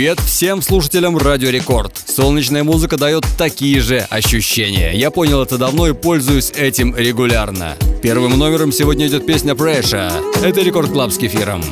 Привет всем слушателям Радио Рекорд. Солнечная музыка дает такие же ощущения. Я понял это давно и пользуюсь этим регулярно. Первым номером сегодня идет песня Pressure. Это Record Club с кефиром.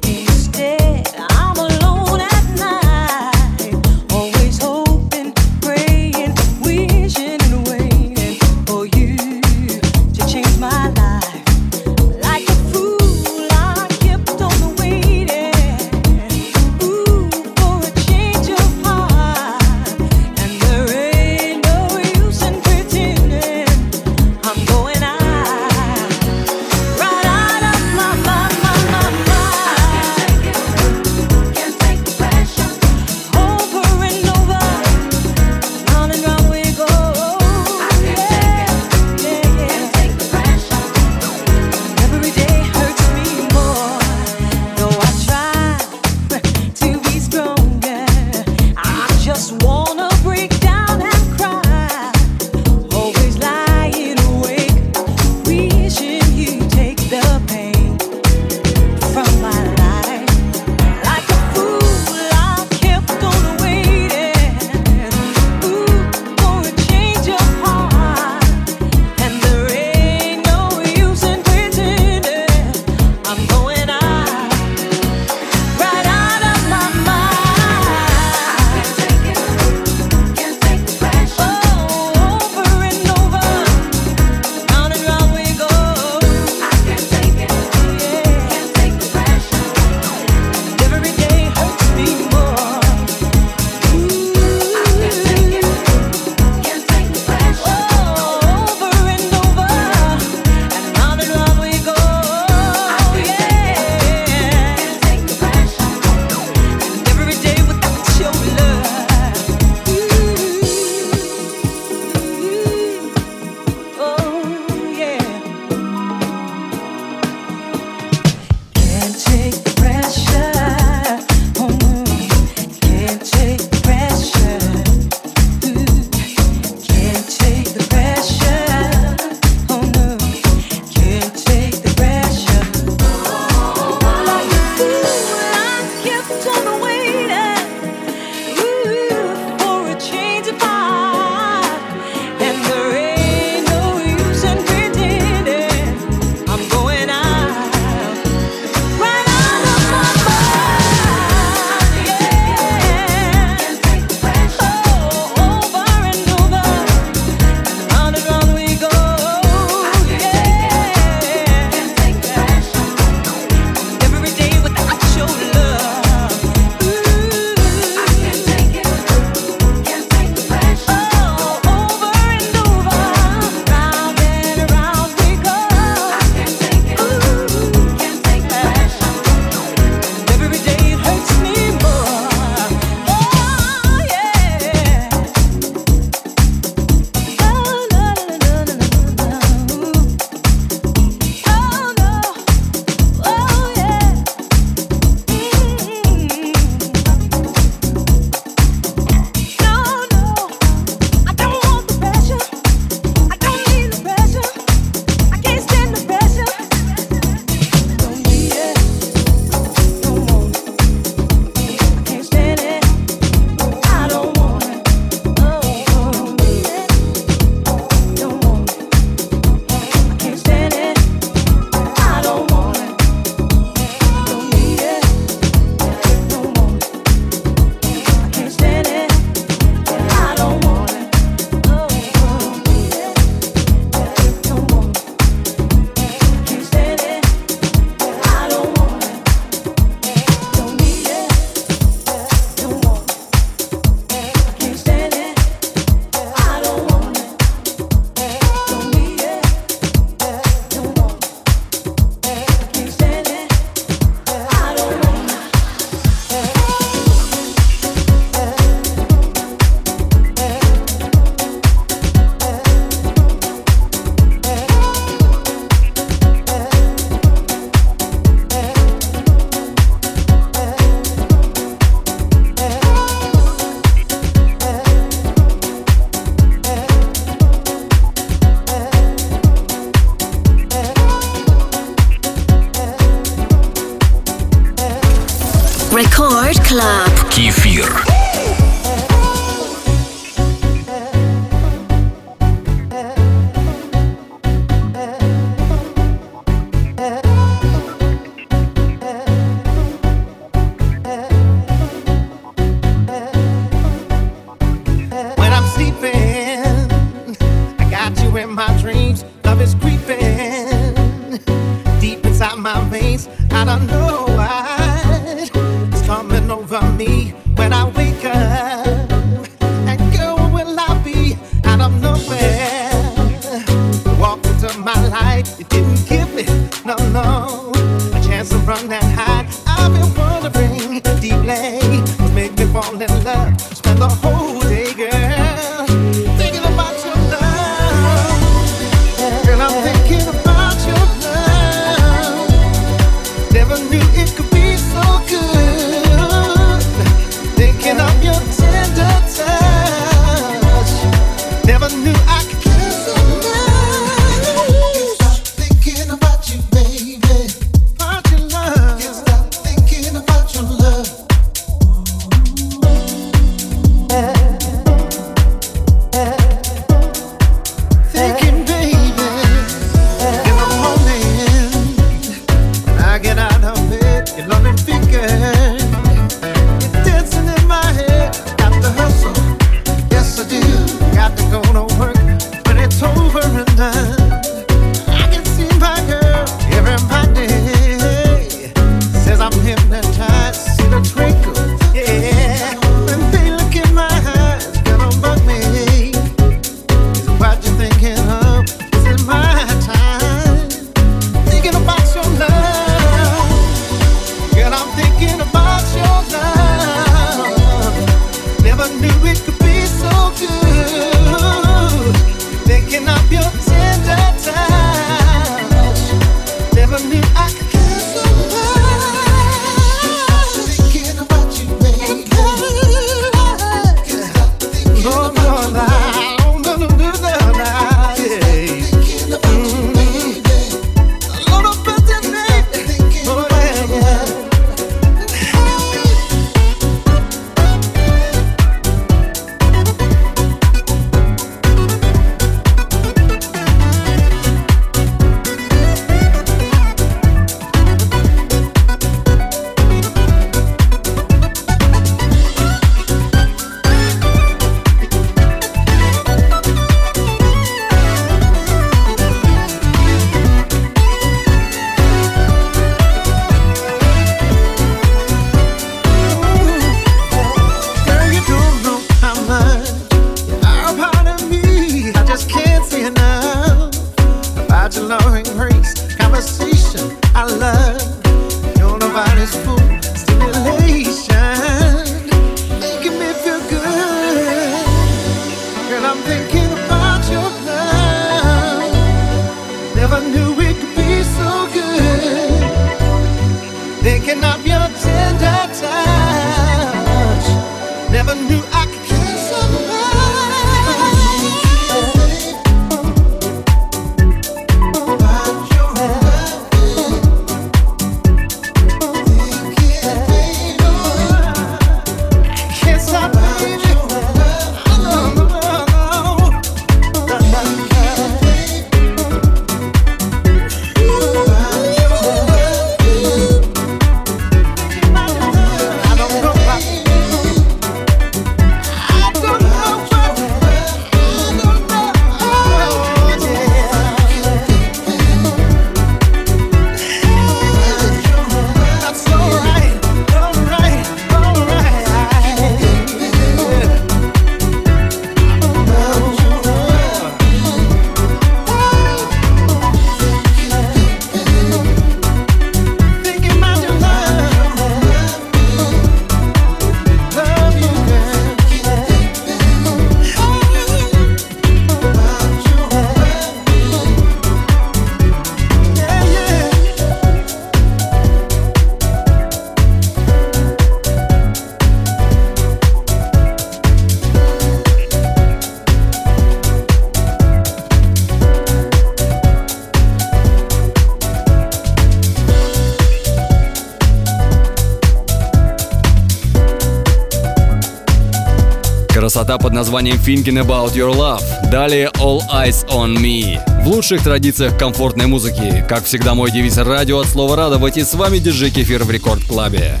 Названием Thinking About Your Love. Далее All Eyes On Me. В лучших традициях комфортной музыки. Как всегда, мой девиз радио от слова радовать. И с вами диджей Кефир в Рекорд Клабе.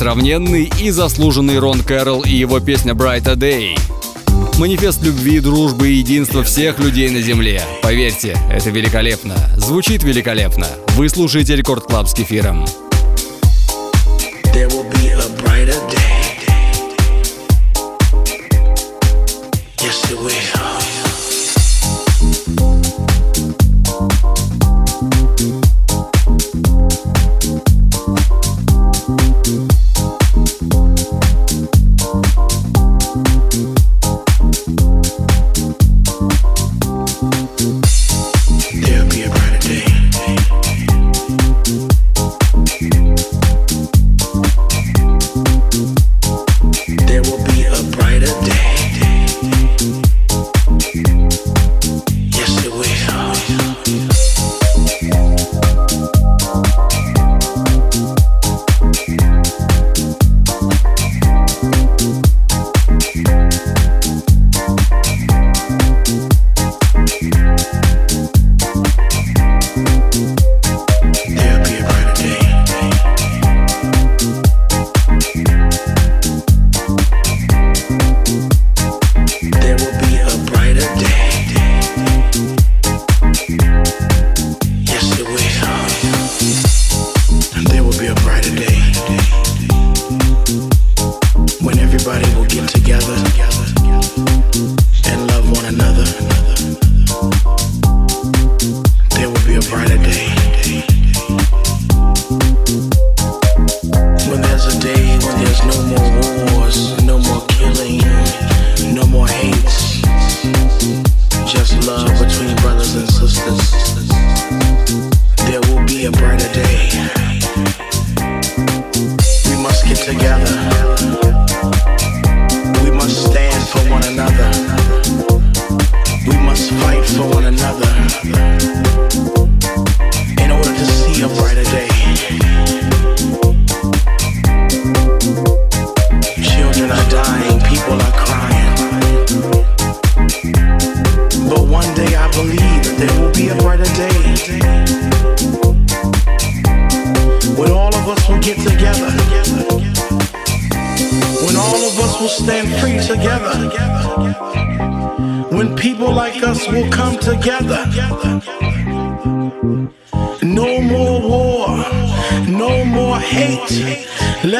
Несравненный и заслуженный Рон Кэрролл и его песня «Brighter Day». Манифест любви, дружбы и единства всех людей на Земле. Поверьте, это великолепно. Звучит великолепно. Вы слушаете Record Club с кефиром. There will be a brighter day.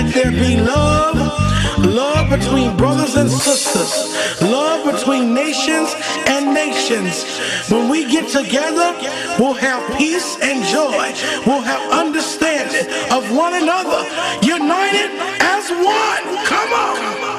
Let there be love. Love between brothers and sisters. Love between nations and nations. When we get together, we'll have peace and joy. We'll have understanding of one another. United as one. Come on.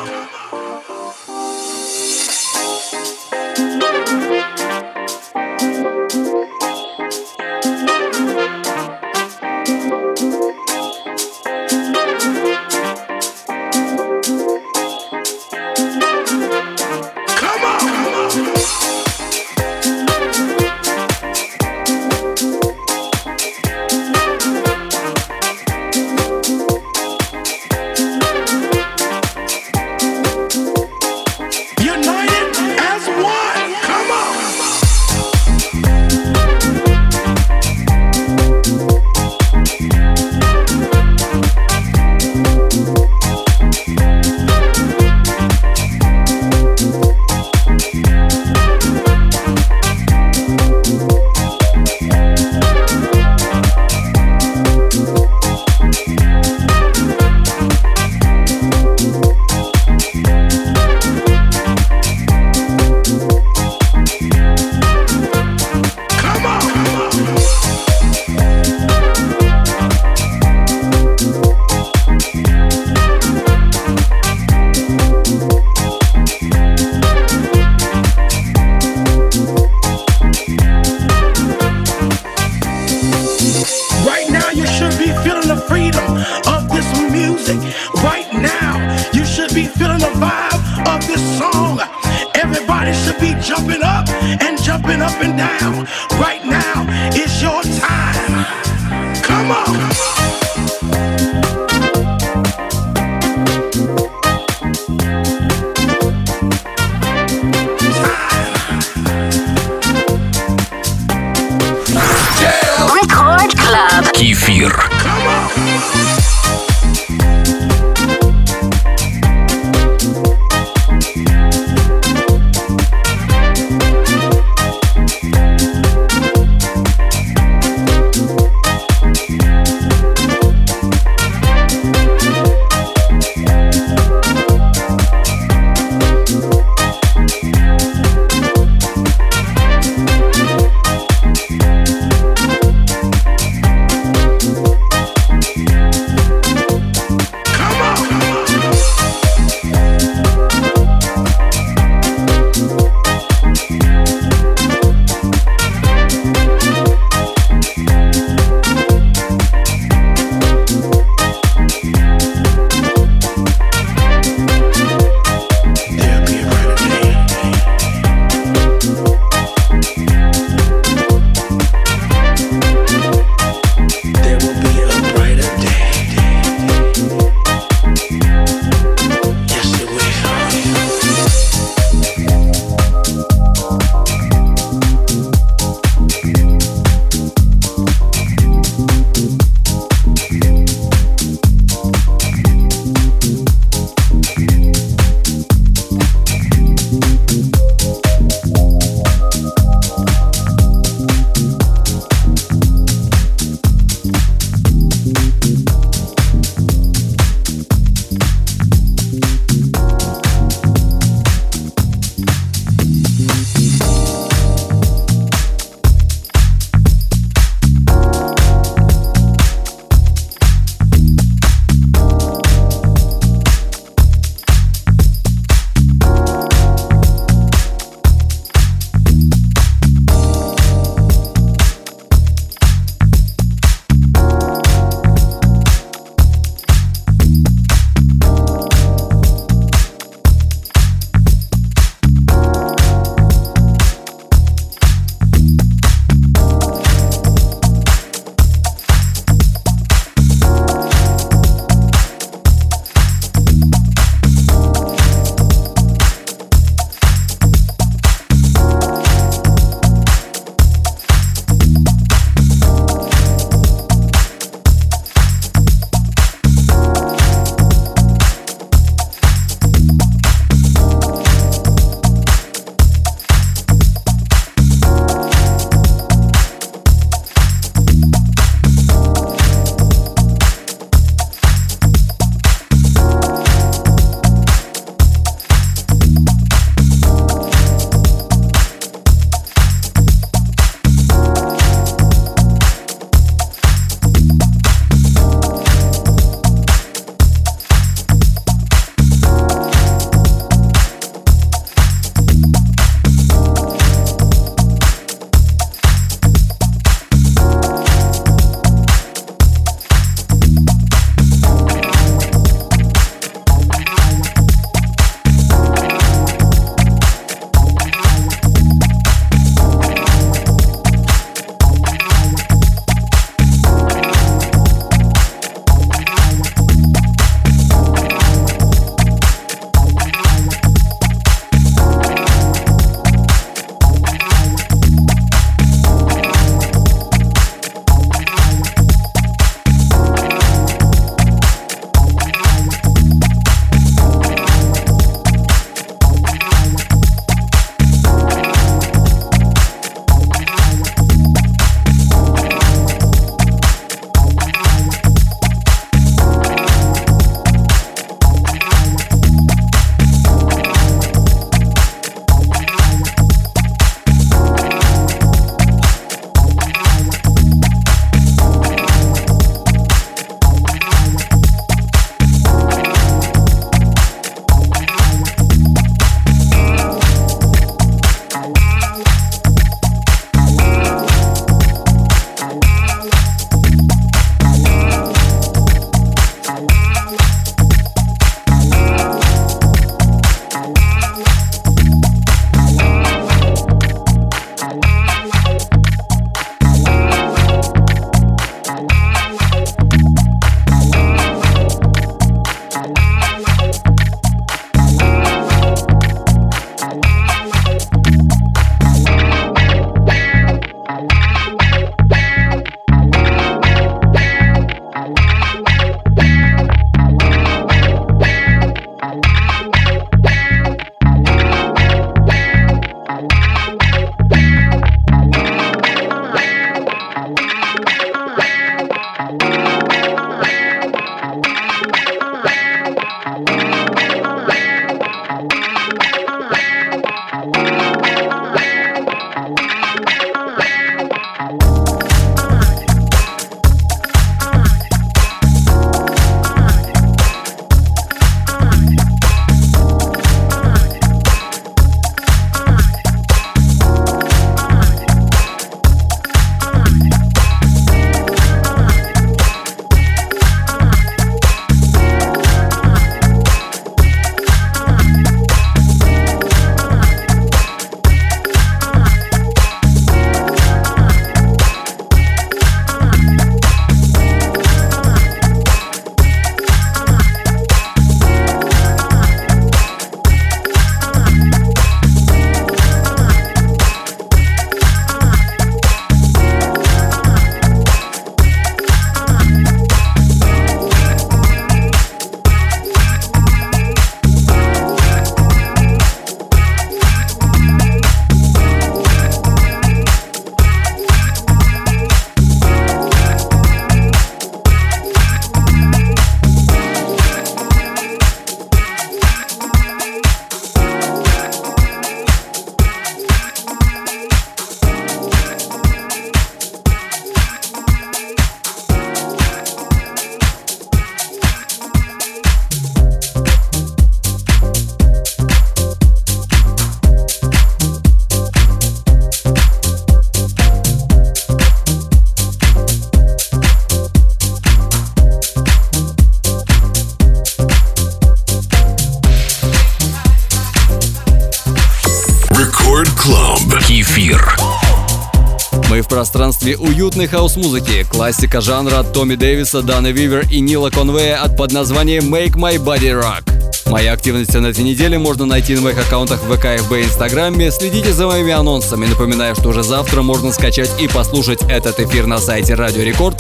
Пространстве уютной хаус-музыки, классика жанра Томми Дэвиса, Дана Вивер и Нила Конвея от под названием «Make My Body Rock». Мои активности на этой неделе можно найти на моих аккаунтах ВК, ФБ и Инстаграме. Следите за моими анонсами. Напоминаю, что уже завтра можно скачать и послушать этот эфир на сайте Радио Рекорд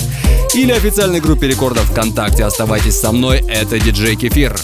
или официальной группе рекордов ВКонтакте. Оставайтесь со мной, это диджей Кефир.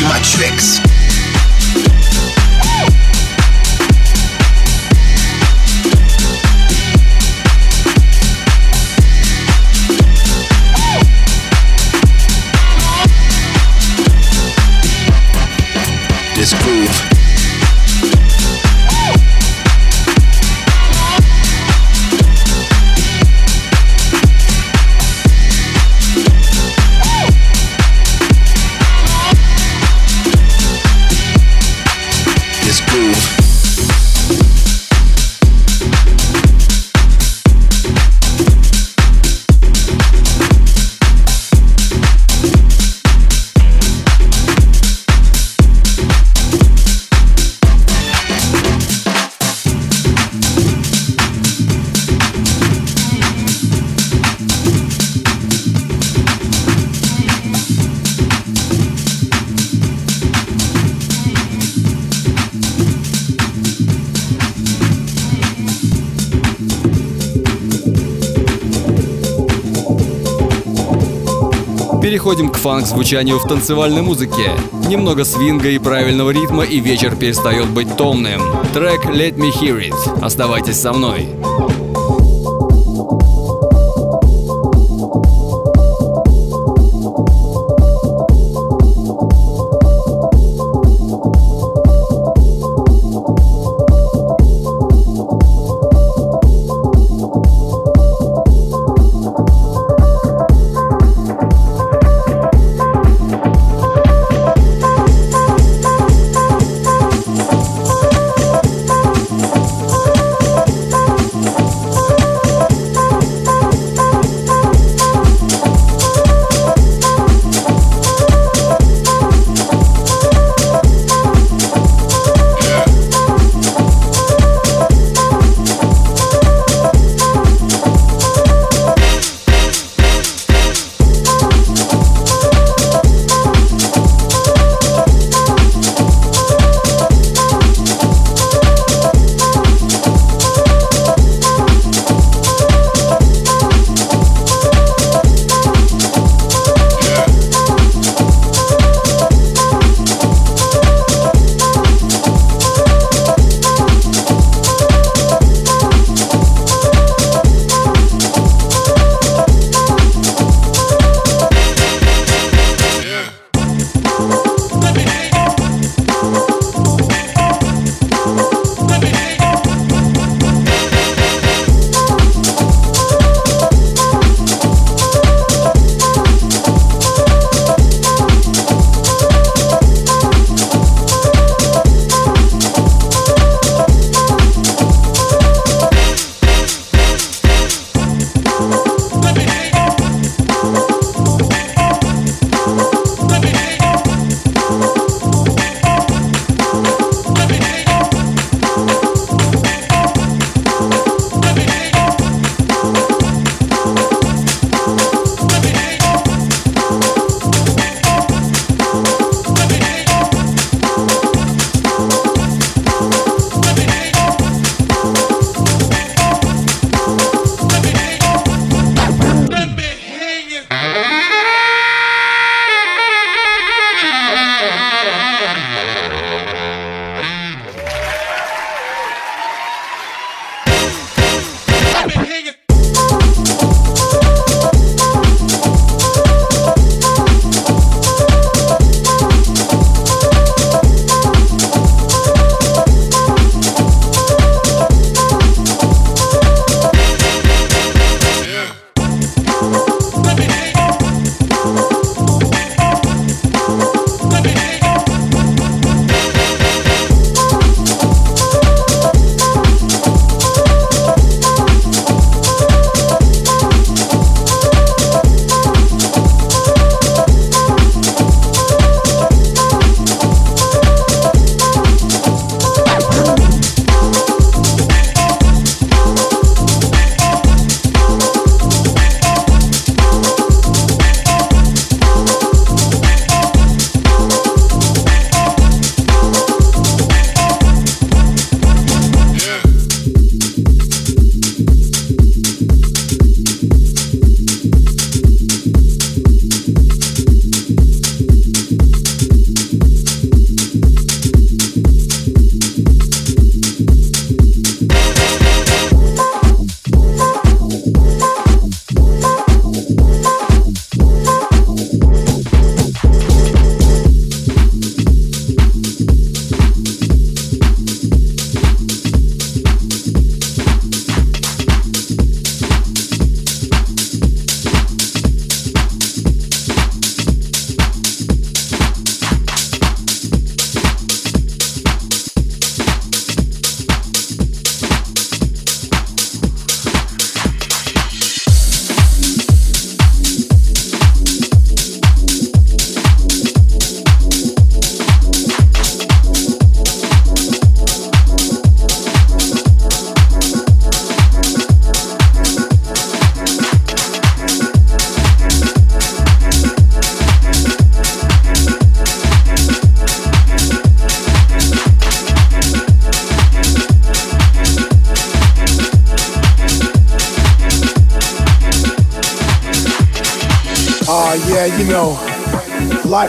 You my tricks. Переходим к фанк-звучанию в танцевальной музыке. Немного свинга и правильного ритма, и вечер перестает быть томным. Трек «Let Me Hear It». Оставайтесь со мной.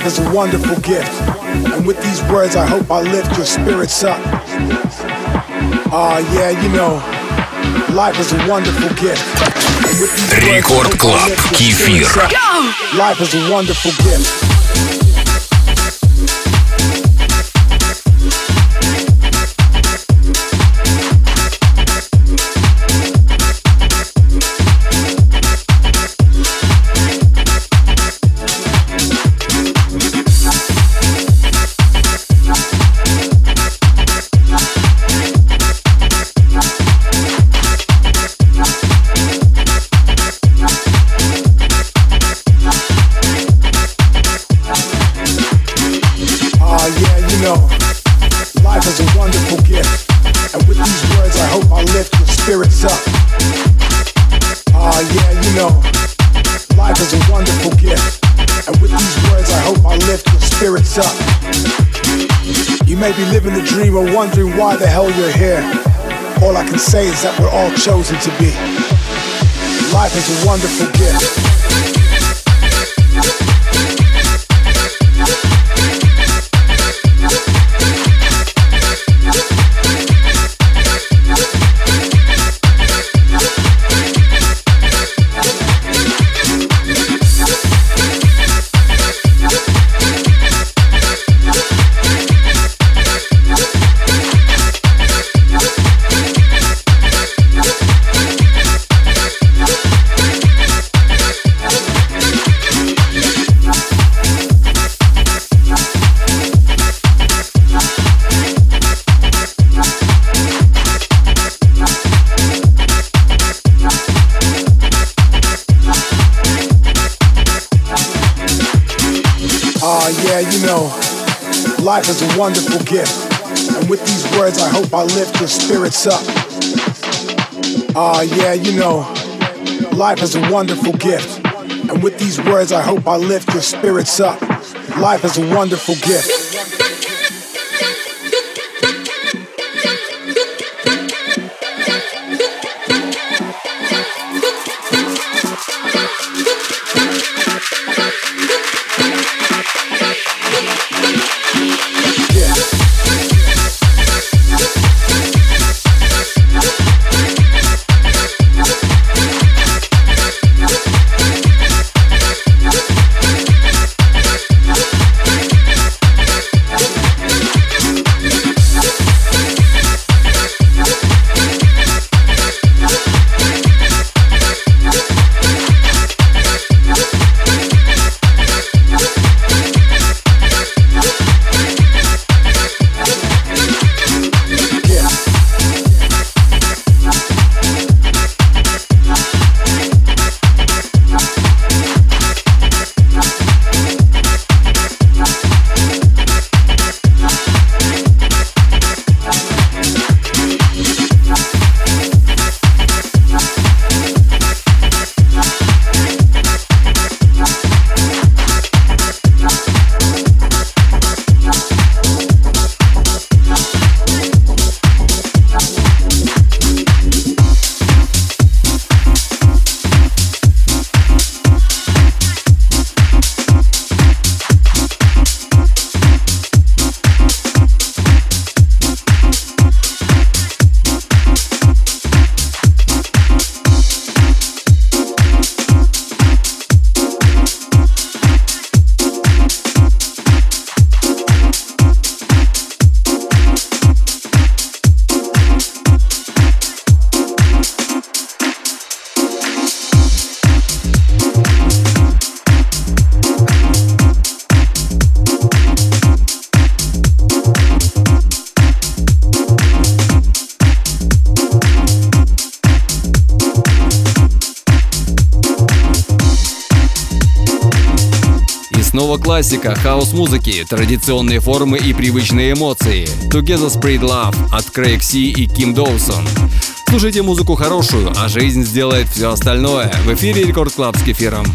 is a wonderful gift. And with these words, I hope I lift your spirits up. Ah, uh, yeah, you know, life is a wonderful gift. Рекорд Клаб. Кефир. Life is a wonderful gift. you life is a wonderful gift. And with these words, I hope I lift your spirits up. Ah, yeah, you know, life is a wonderful gift. And with these words, I hope I lift your spirits up. You may be living a dream or wondering why the hell you're here. All I can say is that we're all chosen to be. Life is a wonderful gift. Wonderful gift. And with these words, I hope I lift your spirits up. Ah, uh, yeah, you know, life is a wonderful gift. And with these words, I hope I lift your spirits up. Life is a wonderful gift. Классика хаус-музыки, традиционные формы и привычные эмоции. Together Spread Love от Крейг Си и Ким Доусон. Слушайте музыку хорошую, а жизнь сделает все остальное. В эфире Record Club с кефиром.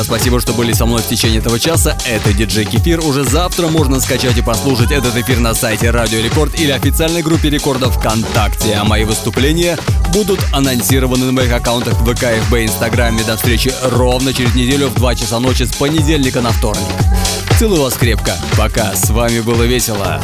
Друзья, спасибо, что были со мной в течение этого часа. Это диджей Кефир. Уже завтра можно скачать и послушать этот эфир на сайте Радио Рекорд или официальной группе Рекорда ВКонтакте. А мои выступления будут анонсированы на моих аккаунтах в ВК, ФБ, Инстаграме. До встречи ровно через неделю в 2 часа ночи с понедельника на вторник. Целую вас крепко. Пока. С вами было весело.